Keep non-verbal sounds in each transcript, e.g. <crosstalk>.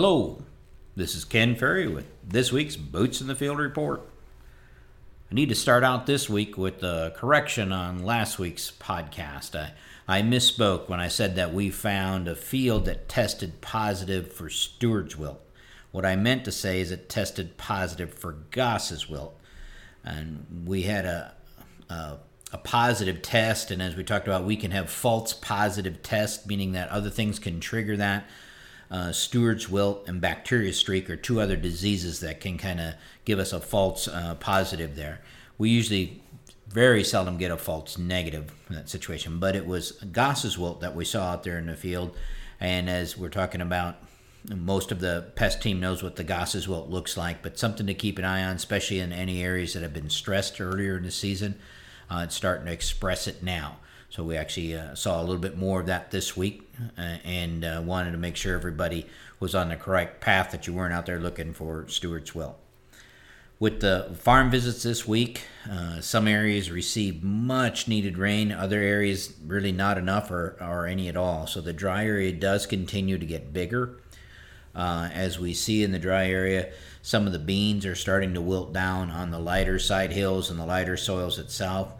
Hello, this is Ken Ferry with this week's Boots in the Field report. I need to start out this week with a correction on last week's podcast. I, I misspoke when I said that we found a field that tested positive for Stewart's wilt. What I meant to say is it tested positive for Goss's wilt. And we had a, a, a positive test, and as we talked about, we can have false positive tests, meaning that other things can trigger that uh, Stewart's wilt and bacterial streak are two other diseases that can kind of give us a false uh, positive there. We usually very seldom get a false negative in that situation, but it was Goss's wilt that we saw out there in the field. And as we're talking about, most of the pest team knows what the Goss's wilt looks like, but something to keep an eye on, especially in any areas that have been stressed earlier in the season. Uh, it's starting to express it now. So we actually uh, saw a little bit more of that this week uh, and uh, wanted to make sure everybody was on the correct path that you weren't out there looking for Stewart's wilt. With the farm visits this week, uh, some areas received much needed rain, other areas really not enough or, or any at all. So the dry area does continue to get bigger. Uh, as we see in the dry area, some of the beans are starting to wilt down on the lighter side hills and the lighter soils itself.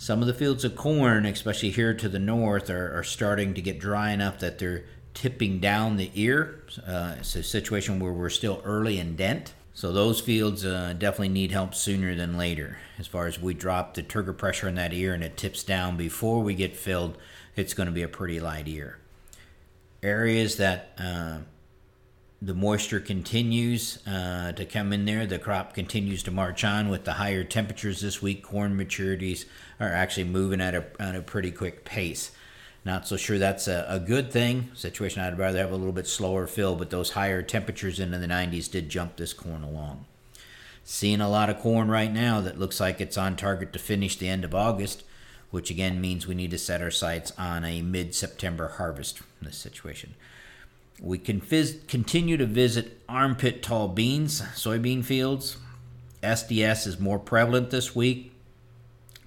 Some of the fields of corn, especially here to the north, are, are starting to get dry enough that they're tipping down the ear. Uh, it's a situation where we're still early in dent. So those fields uh, definitely need help sooner than later. As far as we drop the turgor pressure in that ear and it tips down before we get filled, it's going to be a pretty light ear. Areas that uh, the moisture continues uh, to come in there. The crop continues to march on with the higher temperatures this week. Corn maturities are actually moving at a, at a pretty quick pace. Not so sure that's a, a good thing. Situation I'd rather have a little bit slower fill, but those higher temperatures into the 90s did jump this corn along. Seeing a lot of corn right now that looks like it's on target to finish the end of August, which again means we need to set our sights on a mid September harvest in this situation. We can vis- continue to visit armpit tall beans, soybean fields. SDS is more prevalent this week.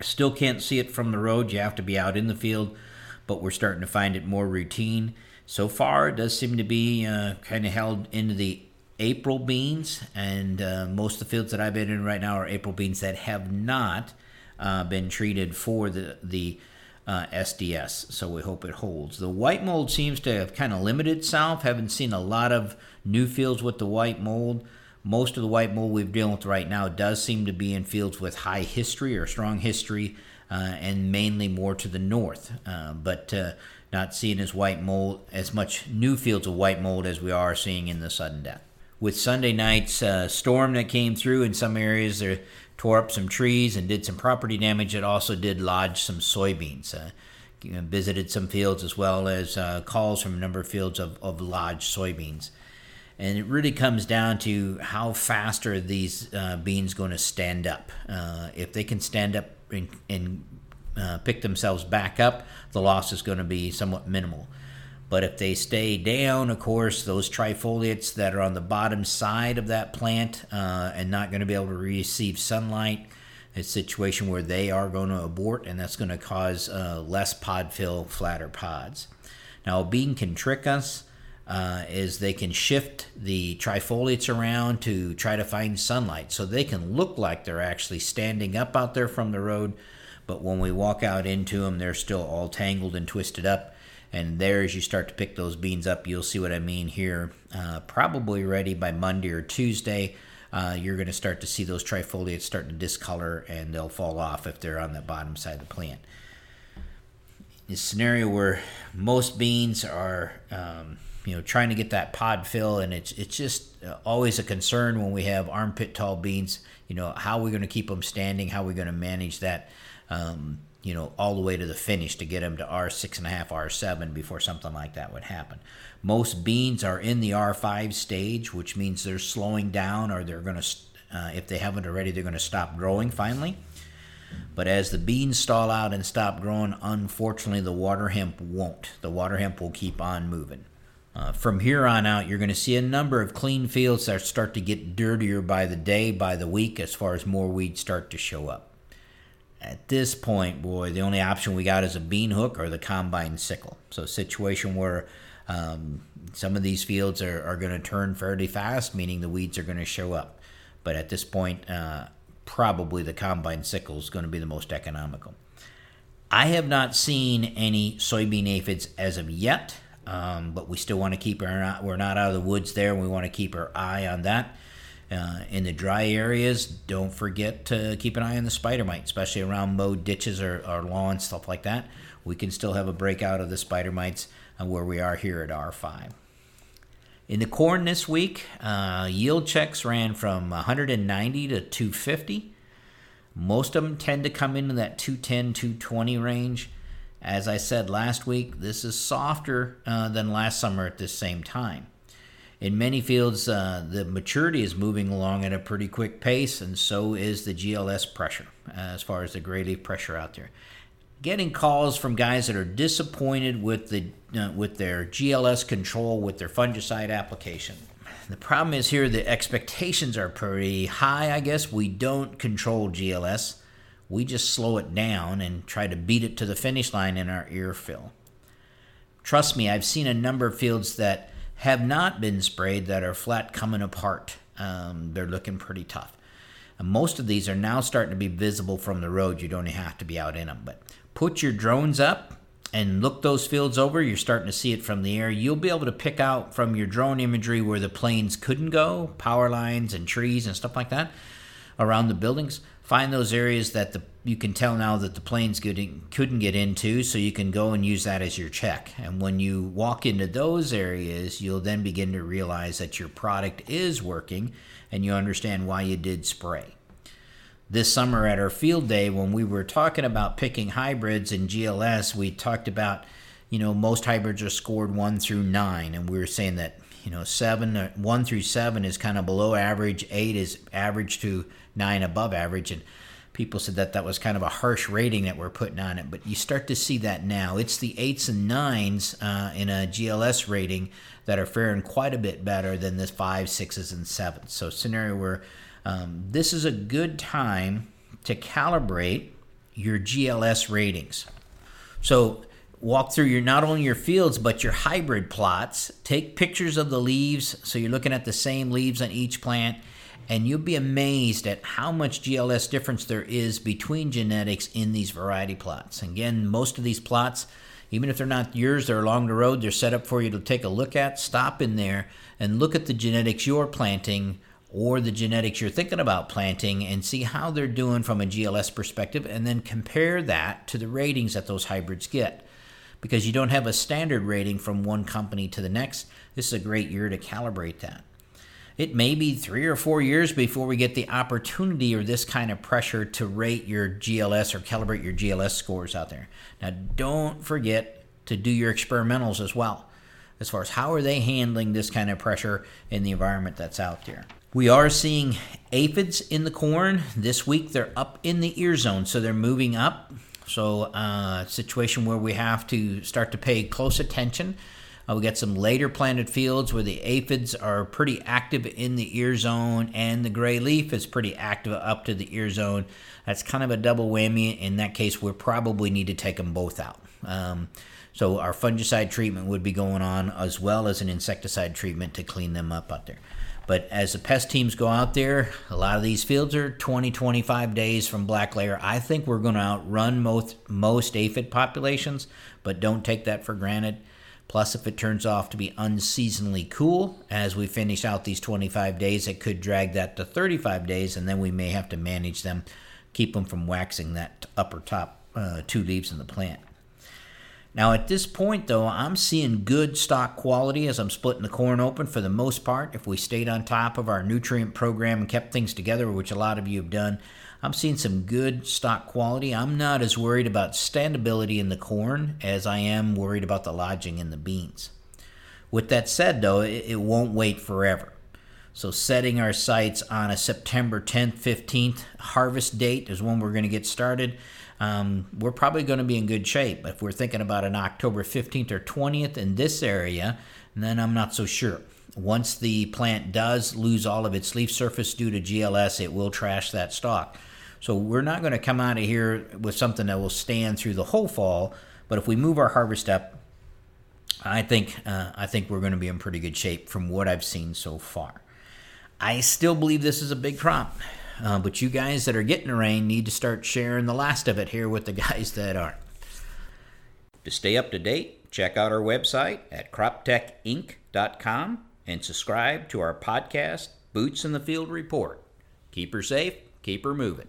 Still can't see it from the road. You have to be out in the field, but we're starting to find it more routine. So far, it does seem to be uh, kind of held into the April beans, and uh, most of the fields that I've been in right now are April beans that have not uh, been treated for the the uh, SDS. So we hope it holds. The white mold seems to have kind of limited itself. Haven't seen a lot of new fields with the white mold. Most of the white mold we're dealing with right now does seem to be in fields with high history or strong history, uh, and mainly more to the north. Uh, but uh, not seeing as white mold as much new fields of white mold as we are seeing in the sudden death. With Sunday night's uh, storm that came through in some areas, there tore up some trees and did some property damage. It also did lodge some soybeans. Uh, visited some fields as well as uh, calls from a number of fields of, of lodged soybeans. And it really comes down to how fast are these uh, beans going to stand up. Uh, if they can stand up and, and uh, pick themselves back up, the loss is going to be somewhat minimal. But if they stay down, of course, those trifoliates that are on the bottom side of that plant uh, and not going to be able to receive sunlight, a situation where they are going to abort, and that's going to cause uh, less pod fill, flatter pods. Now, a bean can trick us. Uh, is they can shift the trifoliates around to try to find sunlight so they can look like they're actually standing up out there from the road but when we walk out into them they're still all tangled and twisted up and there, as you start to pick those beans up, you'll see what I mean here. Uh, probably ready by Monday or Tuesday. Uh, you're going to start to see those trifoliates start to discolor and they'll fall off if they're on the bottom side of the plant. This scenario where most beans are, um, you know, trying to get that pod fill, and it's it's just uh, always a concern when we have armpit tall beans. You know, how are we going to keep them standing? How are we going to manage that? Um, you know, all the way to the finish to get them to R6.5, R7 before something like that would happen. Most beans are in the R5 stage, which means they're slowing down or they're going to, uh, if they haven't already, they're going to stop growing finally. But as the beans stall out and stop growing, unfortunately, the water hemp won't. The water hemp will keep on moving. Uh, from here on out, you're going to see a number of clean fields that start to get dirtier by the day, by the week, as far as more weeds start to show up at this point, boy, the only option we got is a bean hook or the combine sickle. So, situation where Um, some of these fields are, are going to turn fairly fast, meaning the weeds are going to show up. But at this point, uh, probably the combine sickle is going to be the most economical. I have not seen any soybean aphids as of yet, um, but we still want to keep our we're not out of the woods there. We want to keep our eye on that. Uh, in the dry areas, don't forget to keep an eye on the spider mite, especially around mowed ditches or, or lawn stuff like that. We can still have a breakout of the spider mites uh, where we are here at R5. In the corn this week, uh, yield checks ran from 190 to 250. Most of them tend to come into that 210, 220 range. As I said last week, this is softer uh, than last summer at this same time. In many fields, uh, the maturity is moving along at a pretty quick pace, and so is the GLS pressure, uh, as far as the gray leaf pressure out there. Getting calls from guys that are disappointed with the uh, with their GLS control with their fungicide application. The problem is here the expectations are pretty high. I guess we don't control GLS we just slow it down and try to beat it to the finish line in our ear fill. Trust me, I've seen a number of fields that have not been sprayed that are flat coming apart. Um, they're looking pretty tough. And most of these are now starting to be visible from the road. You don't have to be out in them. But put your drones up and look those fields over. You're starting to see it from the air. You'll be able to pick out from your drone imagery where the planes couldn't go, power lines and trees and stuff like that around the buildings find those areas that the you can tell now that the planes couldn't get into, so you can go and use that as your check. And when you walk into those areas, you'll then begin to realize that your product is working and you understand why you did spray. This summer at our field day, when we were talking about picking hybrids in GLS, we talked about, you know, most hybrids are scored one through nine, and we were saying that, you know, seven, uh, one through seven is kind of below average, eight is average to nine above average, and people said that that was kind of a harsh rating that we're putting on it. But you start to see that now. It's the eights and nines uh, in a GLS rating that are faring quite a bit better than the five, sixes, and sevens. So scenario where um, this is a good time to calibrate your GLS ratings. So walk through your not only your fields but your hybrid plots. Take pictures of the leaves so you're looking at the same leaves on each plant and you'll be amazed at how much GLS difference there is between genetics in these variety plots. Again, most of these plots, even if they're not yours, they're along the road, they're set up for you to take a look at. Stop in there and look at the genetics you're planting or the genetics you're thinking about planting and see how they're doing from a GLS perspective, and then compare that to the ratings that those hybrids get. Because you don't have a standard rating from one company to the next, this is a great year to calibrate that it may be three or four years before we get the opportunity or this kind of pressure to rate your GLS or calibrate your GLS scores out there. Now, don't forget to do your experimentals as well, as far as how are they handling this kind of pressure in the environment that's out there. We are seeing aphids in the corn. This week they're up in the ear zone, so they're moving up. So, uh, situation where we have to start to pay close attention uh, we got some later planted fields where the aphids are pretty active in the ear zone, and the gray leaf is pretty active up to the ear zone. That's kind of a double whammy. In that case, we probably need to take them both out. Um, so our fungicide treatment would be going on as well as an insecticide treatment to clean them up out there. But as the pest teams go out there, a lot of these fields are 20, 25 days from black layer. I think we're going to outrun most, most aphid populations, but don't take that for granted. Plus, if it turns off to be unseasonally cool as we finish out these 25 days, it could drag that to 35 days, and then we may have to manage them, keep them from waxing that upper top uh, two leaves in the plant. Now, at this point, though, I'm seeing good stalk quality as I'm splitting the corn open for the most part. If we stayed on top of our nutrient program and kept things together, which a lot of you have done, I'm seeing some good stalk quality. I'm not as worried about standability in the corn as I am worried about the lodging in the beans. With that said, though, it, it won't wait forever. So, setting our sights on a September 10th, 15th harvest date is when we're going to get started. Um, we're probably going to be in good shape. But if we're thinking about an October 15th or 20th in this area, then I'm not so sure. Once the plant does lose all of its leaf surface due to GLS, it will trash that stalk. So we're not going to come out of here with something that will stand through the whole fall. But if we move our harvest up I think uh, I think we're going to be in pretty good shape from what I've seen so far. I still believe this is a big crop, uh, but you guys that are getting the rain need to start sharing the last of it here with the <laughs> guys that aren't. To stay up to date, check out our website at croptechinc.com and subscribe to our podcast, Boots in the Field Report. Keep her safe, keep her moving.